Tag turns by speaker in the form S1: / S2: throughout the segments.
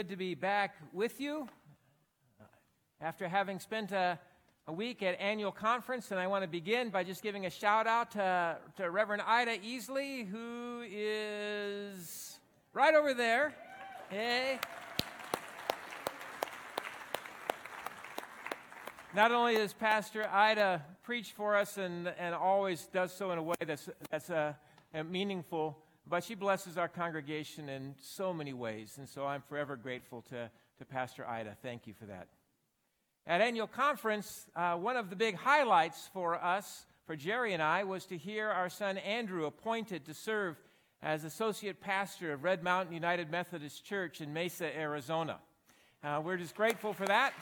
S1: good to be back with you after having spent a, a, week at annual conference. And I want to begin by just giving a shout out to, to Reverend Ida Easley, who is right over there. Hey. Not only does Pastor Ida preach for us and, and always does so in a way that's, that's uh, meaningful, but she blesses our congregation in so many ways. And so I'm forever grateful to, to Pastor Ida. Thank you for that. At annual conference, uh, one of the big highlights for us, for Jerry and I, was to hear our son Andrew appointed to serve as associate pastor of Red Mountain United Methodist Church in Mesa, Arizona. Uh, we're just grateful for that.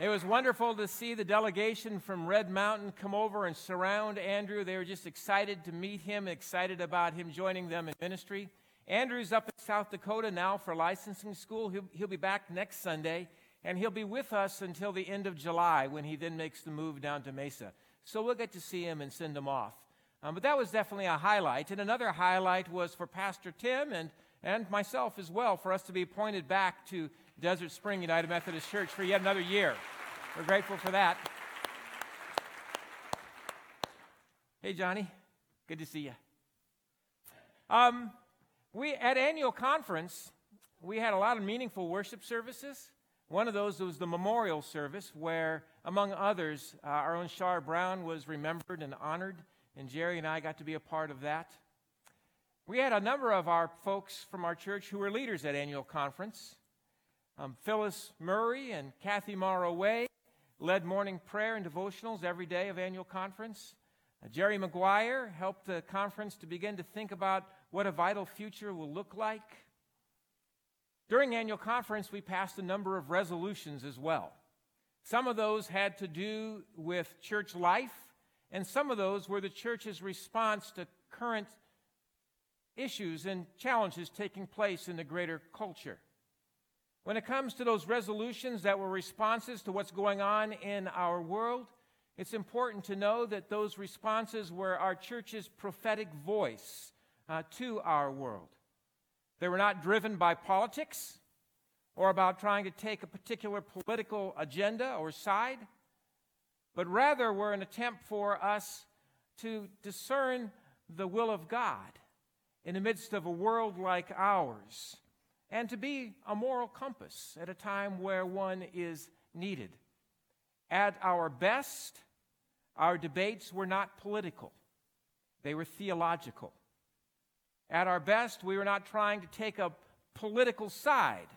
S1: It was wonderful to see the delegation from Red Mountain come over and surround Andrew. They were just excited to meet him, excited about him joining them in ministry. Andrew's up in South Dakota now for licensing school. He'll, he'll be back next Sunday, and he'll be with us until the end of July when he then makes the move down to Mesa. So we'll get to see him and send him off. Um, but that was definitely a highlight. And another highlight was for Pastor Tim and, and myself as well for us to be appointed back to Desert Spring United Methodist Church for yet another year. We're grateful for that. Hey, Johnny. Good to see you. Um, we at annual conference, we had a lot of meaningful worship services. One of those was the memorial service, where, among others, uh, our own Shar Brown was remembered and honored, and Jerry and I got to be a part of that. We had a number of our folks from our church who were leaders at annual conference. Um, Phyllis Murray and Kathy Morrow Way led morning prayer and devotionals every day of annual conference. Uh, Jerry McGuire helped the conference to begin to think about what a vital future will look like. During annual conference, we passed a number of resolutions as well. Some of those had to do with church life, and some of those were the church's response to current issues and challenges taking place in the greater culture. When it comes to those resolutions that were responses to what's going on in our world, it's important to know that those responses were our church's prophetic voice uh, to our world. They were not driven by politics or about trying to take a particular political agenda or side, but rather were an attempt for us to discern the will of God in the midst of a world like ours and to be a moral compass at a time where one is needed. At our best, our debates were not political, they were theological. At our best, we were not trying to take a political side,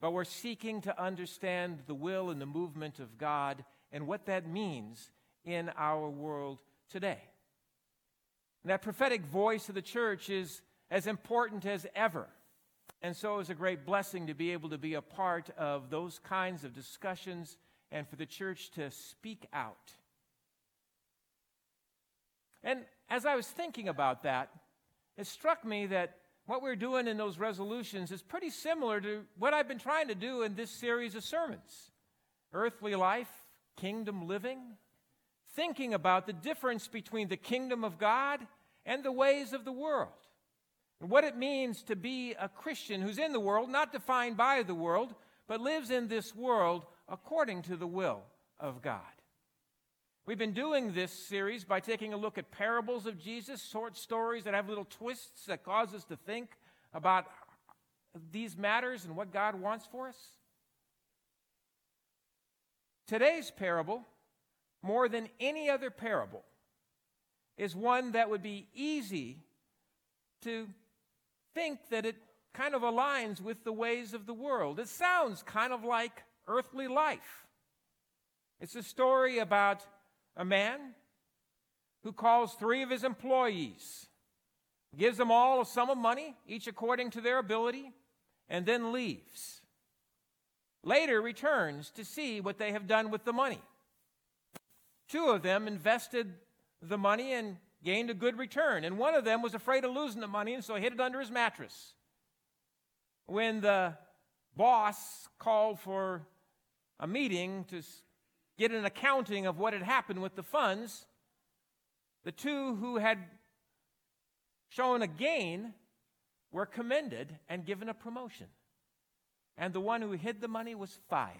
S1: but we're seeking to understand the will and the movement of God and what that means in our world today. And that prophetic voice of the church is as important as ever and so it was a great blessing to be able to be a part of those kinds of discussions and for the church to speak out. And as I was thinking about that, it struck me that what we're doing in those resolutions is pretty similar to what I've been trying to do in this series of sermons earthly life, kingdom living, thinking about the difference between the kingdom of God and the ways of the world And what it means to be a Christian who's in the world, not defined by the world, but lives in this world according to the will of God. We've been doing this series by taking a look at parables of Jesus, short stories that have little twists that cause us to think about these matters and what God wants for us. Today's parable, more than any other parable, is one that would be easy to think that it kind of aligns with the ways of the world. It sounds kind of like earthly life. It's a story about a man who calls three of his employees, gives them all a sum of money, each according to their ability, and then leaves. Later returns to see what they have done with the money. Two of them invested the money and gained a good return. And one of them was afraid of losing the money, and so hid it under his mattress. When the boss called for a meeting to get an accounting of what had happened with the funds, the two who had shown a gain were commended and given a promotion. And the one who hid the money was fired.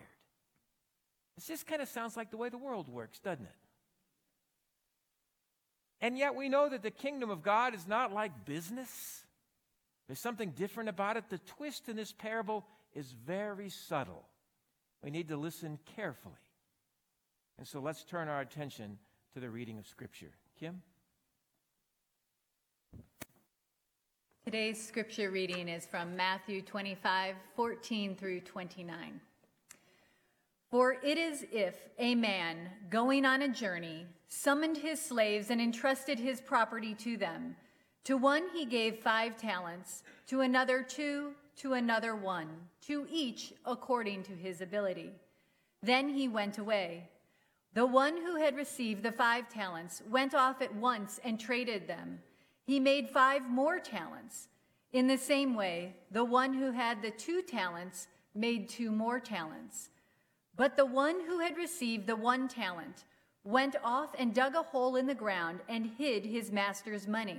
S1: This just kind of sounds like the way the world works, doesn't it? And yet we know that the kingdom of God is not like business. There's something different about it. The twist in this parable is very subtle. We need to listen carefully. And so let's turn our attention to the reading of Scripture. Kim?
S2: Today's scripture reading is from Matthew 25, 14 through 29. For it is if a man going on a journey summoned his slaves and entrusted his property to them. To one he gave five talents, to another two, to another one, to each according to his ability. Then he went away. The one who had received the five talents went off at once and traded them he made five more talents. In the same way, the one who had the two talents made two more talents. But the one who had received the one talent went off and dug a hole in the ground and hid his master's money.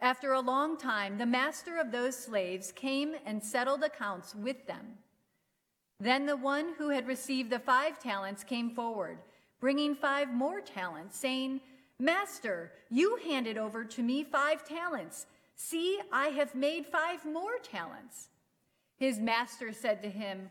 S2: After a long time, the master of those slaves came and settled accounts with them. Then the one who had received the five talents came forward, bringing five more talents, saying, Master, you handed over to me five talents. See, I have made five more talents. His master said to him,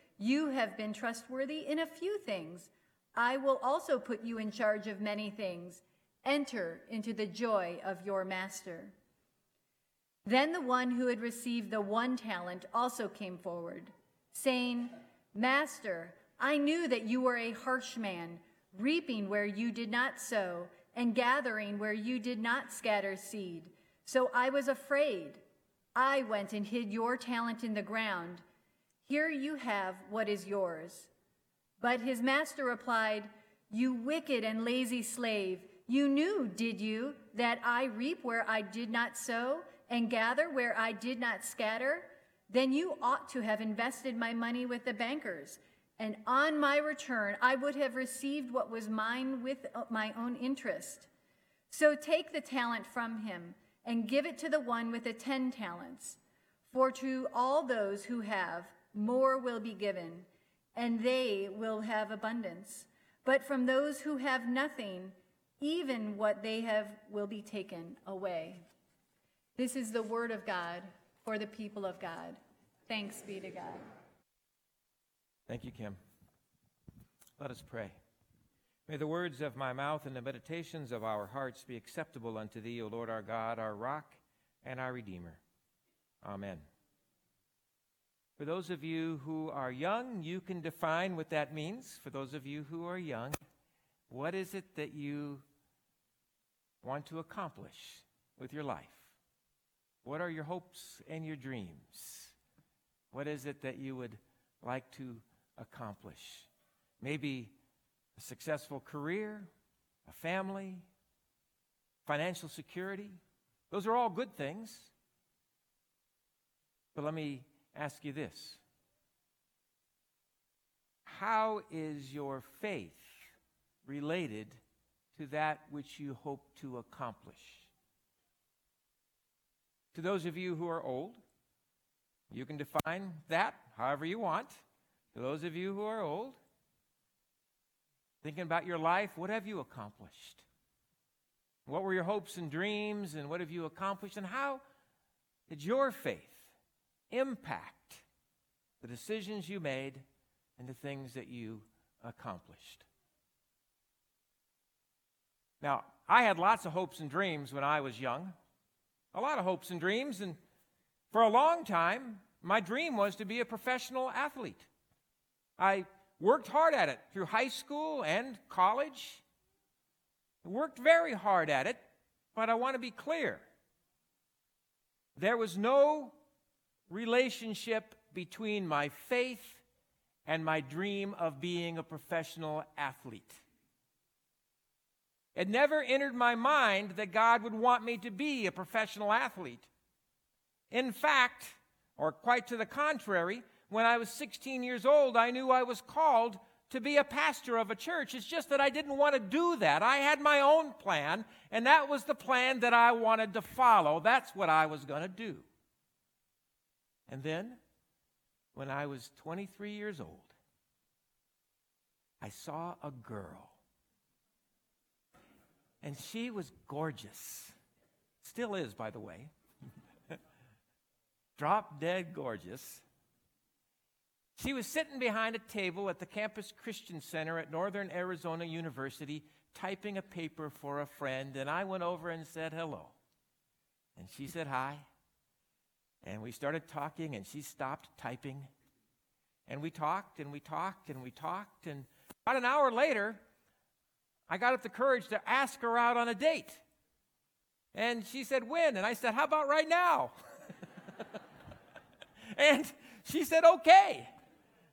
S2: You have been trustworthy in a few things. I will also put you in charge of many things. Enter into the joy of your master. Then the one who had received the one talent also came forward, saying, Master, I knew that you were a harsh man, reaping where you did not sow and gathering where you did not scatter seed. So I was afraid. I went and hid your talent in the ground. Here you have what is yours. But his master replied, You wicked and lazy slave, you knew, did you, that I reap where I did not sow and gather where I did not scatter? Then you ought to have invested my money with the bankers and on my return, I would have received what was mine with uh, my own interest. So take the talent from him and give it to the one with the ten talents. For to all those who have, more will be given, and they will have abundance. But from those who have nothing, even what they have will be taken away. This is the word of God for the people of God. Thanks be to God.
S1: Thank you, Kim. Let us pray. May the words of my mouth and the meditations of our hearts be acceptable unto thee, O Lord our God, our rock and our Redeemer. Amen. For those of you who are young, you can define what that means. For those of you who are young, what is it that you want to accomplish with your life? What are your hopes and your dreams? What is it that you would like to accomplish. Maybe a successful career, a family, financial security. Those are all good things. But let me ask you this How is your faith related to that which you hope to accomplish? To those of you who are old, you can define that however you want. To those of you who are old, thinking about your life, what have you accomplished? What were your hopes and dreams, and what have you accomplished? And how did your faith impact the decisions you made and the things that you accomplished? Now, I had lots of hopes and dreams when I was young, a lot of hopes and dreams, and for a long time, my dream was to be a professional athlete. I worked hard at it through high school and college. I worked very hard at it, but I want to be clear. There was no relationship between my faith and my dream of being a professional athlete. It never entered my mind that God would want me to be a professional athlete. In fact, or quite to the contrary, when I was 16 years old, I knew I was called to be a pastor of a church. It's just that I didn't want to do that. I had my own plan, and that was the plan that I wanted to follow. That's what I was going to do. And then, when I was 23 years old, I saw a girl. And she was gorgeous. Still is, by the way. Drop dead gorgeous. She was sitting behind a table at the Campus Christian Center at Northern Arizona University typing a paper for a friend, and I went over and said hello. And she said hi. And we started talking, and she stopped typing. And we talked, and we talked, and we talked. And about an hour later, I got up the courage to ask her out on a date. And she said, When? And I said, How about right now? and she said, Okay.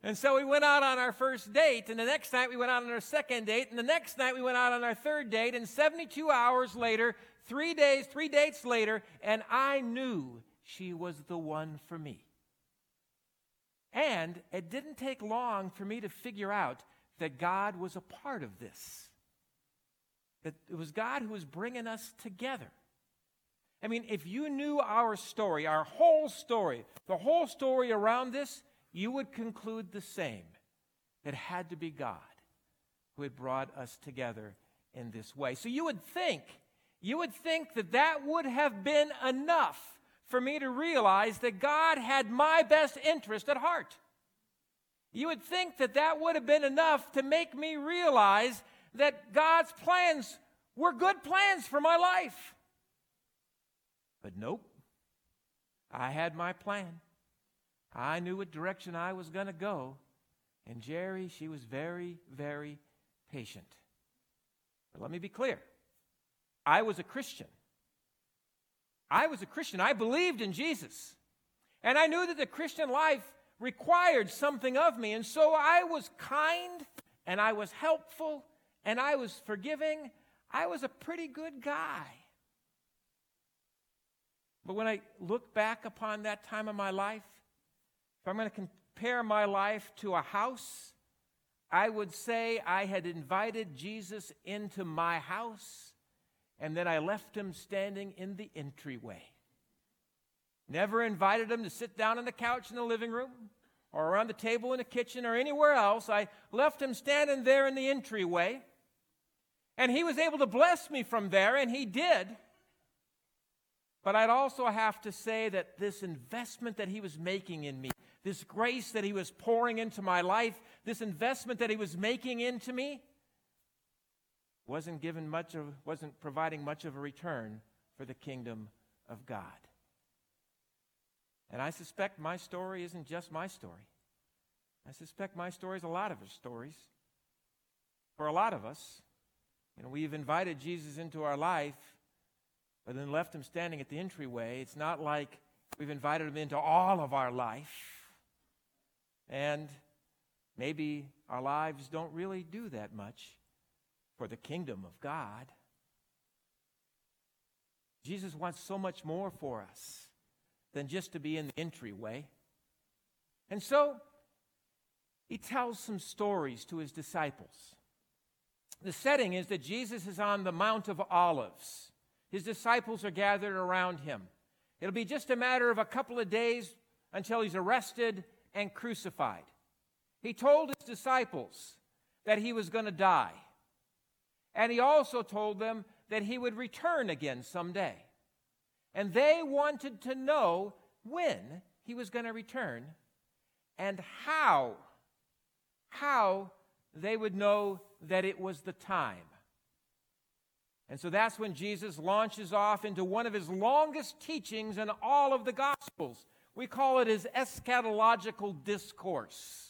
S1: And so we went out on our first date, and the next night we went out on our second date, and the next night we went out on our third date, and 72 hours later, three days, three dates later, and I knew she was the one for me. And it didn't take long for me to figure out that God was a part of this. That it was God who was bringing us together. I mean, if you knew our story, our whole story, the whole story around this, you would conclude the same. It had to be God who had brought us together in this way. So you would think, you would think that that would have been enough for me to realize that God had my best interest at heart. You would think that that would have been enough to make me realize that God's plans were good plans for my life. But nope. I had my plan. I knew what direction I was going to go. And Jerry, she was very, very patient. But let me be clear I was a Christian. I was a Christian. I believed in Jesus. And I knew that the Christian life required something of me. And so I was kind and I was helpful and I was forgiving. I was a pretty good guy. But when I look back upon that time of my life, if I'm going to compare my life to a house, I would say I had invited Jesus into my house and then I left him standing in the entryway. Never invited him to sit down on the couch in the living room or around the table in the kitchen or anywhere else. I left him standing there in the entryway. And he was able to bless me from there, and he did. But I'd also have to say that this investment that he was making in me, this grace that he was pouring into my life, this investment that he was making into me, wasn't given much of, wasn't providing much of a return for the kingdom of God. And I suspect my story isn't just my story. I suspect my story is a lot of our stories. For a lot of us, you know, we've invited Jesus into our life, but then left him standing at the entryway. It's not like we've invited him into all of our life. And maybe our lives don't really do that much for the kingdom of God. Jesus wants so much more for us than just to be in the entryway. And so he tells some stories to his disciples. The setting is that Jesus is on the Mount of Olives. His disciples are gathered around him. It'll be just a matter of a couple of days until he's arrested and crucified. He told his disciples that he was going to die. And he also told them that he would return again someday. And they wanted to know when he was going to return and how, how they would know that it was the time. And so that's when Jesus launches off into one of his longest teachings in all of the Gospels. We call it his eschatological discourse.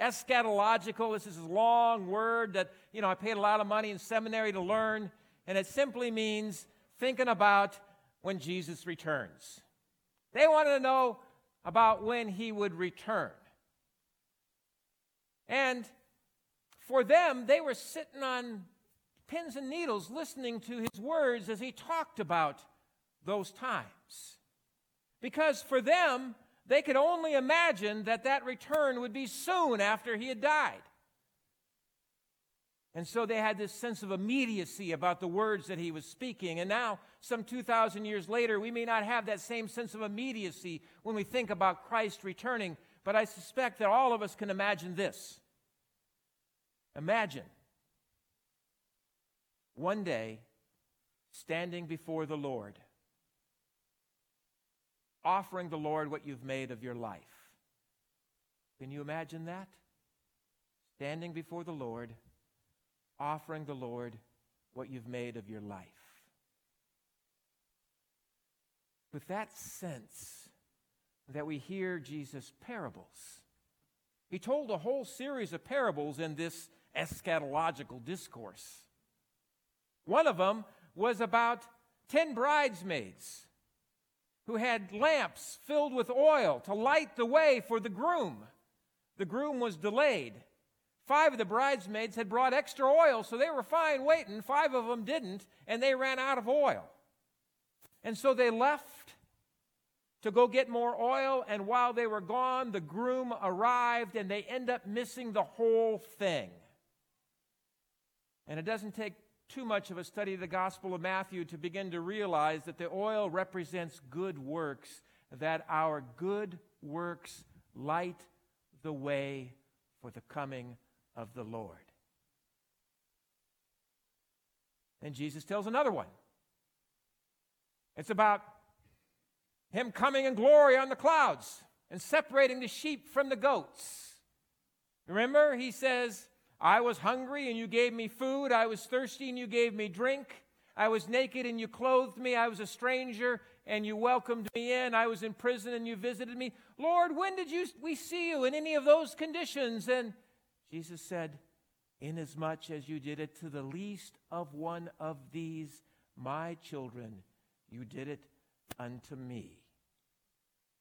S1: Eschatological, this is a long word that, you know, I paid a lot of money in seminary to learn, and it simply means thinking about when Jesus returns. They wanted to know about when he would return. And for them, they were sitting on pins and needles listening to his words as he talked about those times. Because for them, they could only imagine that that return would be soon after he had died. And so they had this sense of immediacy about the words that he was speaking. And now, some 2,000 years later, we may not have that same sense of immediacy when we think about Christ returning, but I suspect that all of us can imagine this. Imagine one day standing before the Lord, offering the Lord what you've made of your life. Can you imagine that? Standing before the Lord offering the Lord what you've made of your life. With that sense that we hear Jesus' parables, he told a whole series of parables in this eschatological discourse. One of them was about 10 bridesmaids who had lamps filled with oil to light the way for the groom. The groom was delayed. Five of the bridesmaids had brought extra oil, so they were fine waiting. Five of them didn't, and they ran out of oil. And so they left to go get more oil, and while they were gone, the groom arrived, and they end up missing the whole thing. And it doesn't take too much of a study of the Gospel of Matthew to begin to realize that the oil represents good works, that our good works light the way for the coming of the Lord. And Jesus tells another one. It's about him coming in glory on the clouds and separating the sheep from the goats. Remember, he says, I was hungry and you gave me food. I was thirsty and you gave me drink. I was naked and you clothed me. I was a stranger and you welcomed me in. I was in prison and you visited me. Lord, when did you, we see you in any of those conditions? And Jesus said, Inasmuch as you did it to the least of one of these, my children, you did it unto me.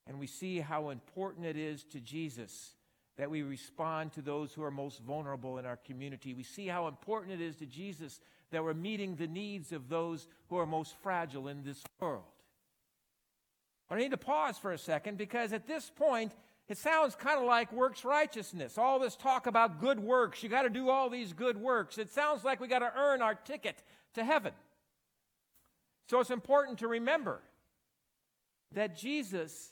S1: And we see how important it is to Jesus that we respond to those who are most vulnerable in our community. We see how important it is to Jesus that we're meeting the needs of those who are most fragile in this world. But I need to pause for a second because at this point, it sounds kind of like works righteousness. All this talk about good works. You got to do all these good works. It sounds like we got to earn our ticket to heaven. So it's important to remember that Jesus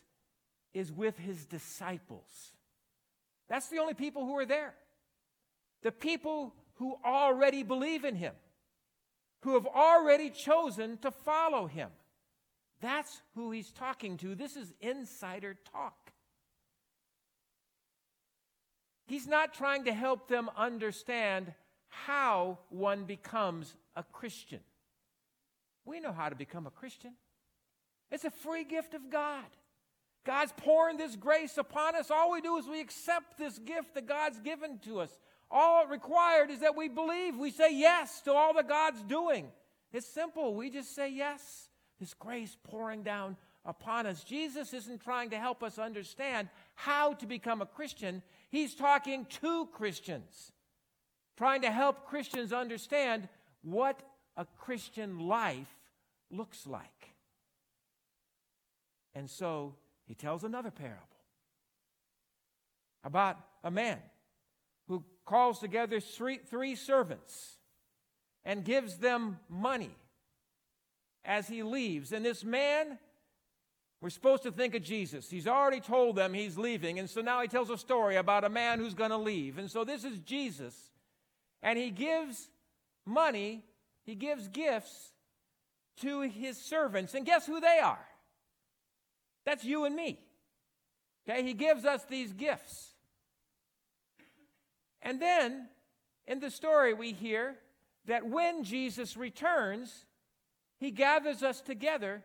S1: is with his disciples. That's the only people who are there. The people who already believe in him, who have already chosen to follow him. That's who he's talking to. This is insider talk. He's not trying to help them understand how one becomes a Christian. We know how to become a Christian. It's a free gift of God. God's pouring this grace upon us. All we do is we accept this gift that God's given to us. All required is that we believe. We say yes to all that God's doing. It's simple. We just say yes. This grace pouring down upon us. Jesus isn't trying to help us understand how to become a Christian. He's talking to Christians, trying to help Christians understand what a Christian life looks like. And so he tells another parable about a man who calls together three, three servants and gives them money as he leaves. And this man we're supposed to think of Jesus. He's already told them he's leaving, and so now he tells a story about a man who's going to leave. And so this is Jesus, and he gives money, he gives gifts to his servants. And guess who they are? That's you and me. Okay, he gives us these gifts. And then in the story, we hear that when Jesus returns, he gathers us together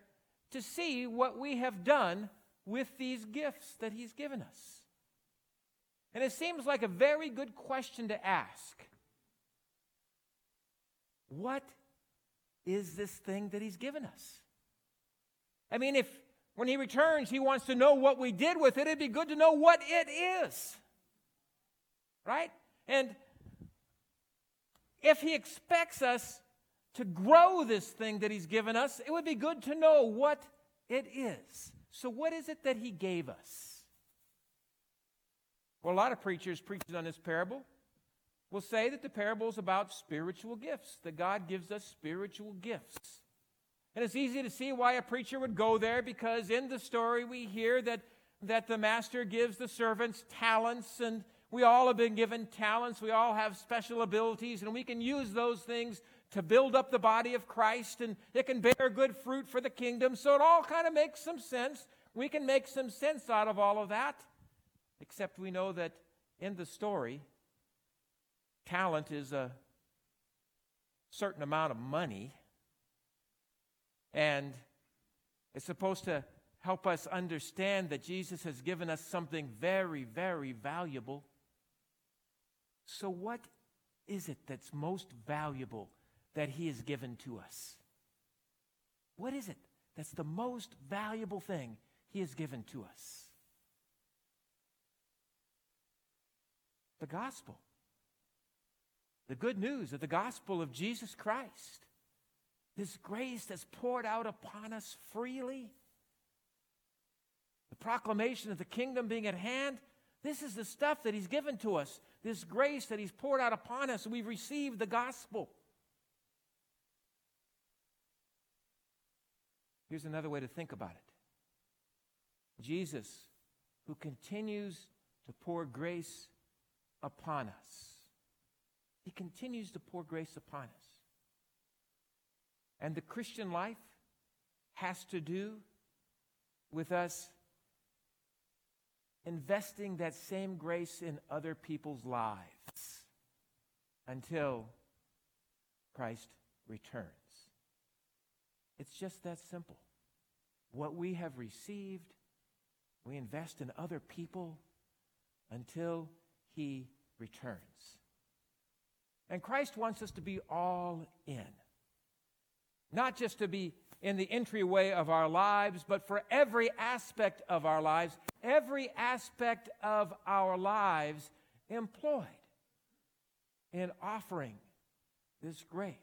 S1: to see what we have done with these gifts that He's given us. And it seems like a very good question to ask. What is this thing that He's given us? I mean, if When he returns, he wants to know what we did with it. It'd be good to know what it is. Right? And if he expects us to grow this thing that he's given us, it would be good to know what it is. So, what is it that he gave us? Well, a lot of preachers preaching on this parable will say that the parable is about spiritual gifts, that God gives us spiritual gifts. And it's easy to see why a preacher would go there because in the story we hear that, that the master gives the servants talents, and we all have been given talents. We all have special abilities, and we can use those things to build up the body of Christ, and it can bear good fruit for the kingdom. So it all kind of makes some sense. We can make some sense out of all of that, except we know that in the story, talent is a certain amount of money, and it's supposed to help us understand that Jesus has given us something very, very valuable. So, what is it that's most valuable that He has given to us? What is it that's the most valuable thing He has given to us? The gospel the good news of the gospel of Jesus Christ. This grace that's poured out upon us freely. The proclamation of the kingdom being at hand. This is the stuff that He's given to us. This grace that He's poured out upon us. We've received the gospel. Here's another way to think about it Jesus, who continues to pour grace upon us he continues to pour grace upon us. And the Christian life has to do with us investing that same grace in other people's lives until Christ returns. It's just that simple. What we have received, we invest in other people until he returns. And Christ wants us to be all in. Not just to be in the entryway of our lives, but for every aspect of our lives, every aspect of our lives employed in offering this grace,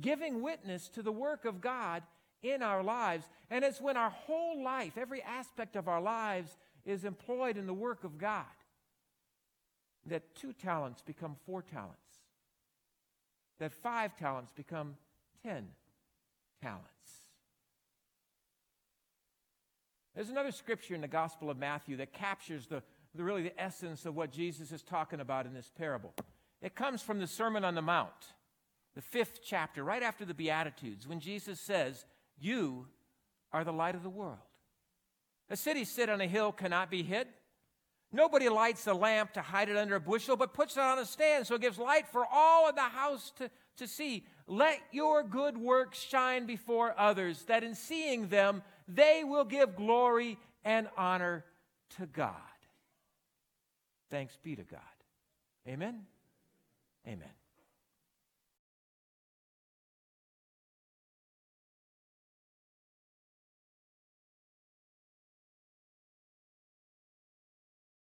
S1: giving witness to the work of God in our lives. And it's when our whole life, every aspect of our lives, is employed in the work of God that two talents become four talents that five talents become ten talents. There's another scripture in the Gospel of Matthew that captures the, the, really the essence of what Jesus is talking about in this parable. It comes from the Sermon on the Mount, the fifth chapter, right after the Beatitudes, when Jesus says, You are the light of the world. A city set on a hill cannot be hid. Nobody lights a lamp to hide it under a bushel, but puts it on a stand so it gives light for all in the house to, to see. Let your good works shine before others, that in seeing them they will give glory and honor to God. Thanks be to God. Amen. Amen.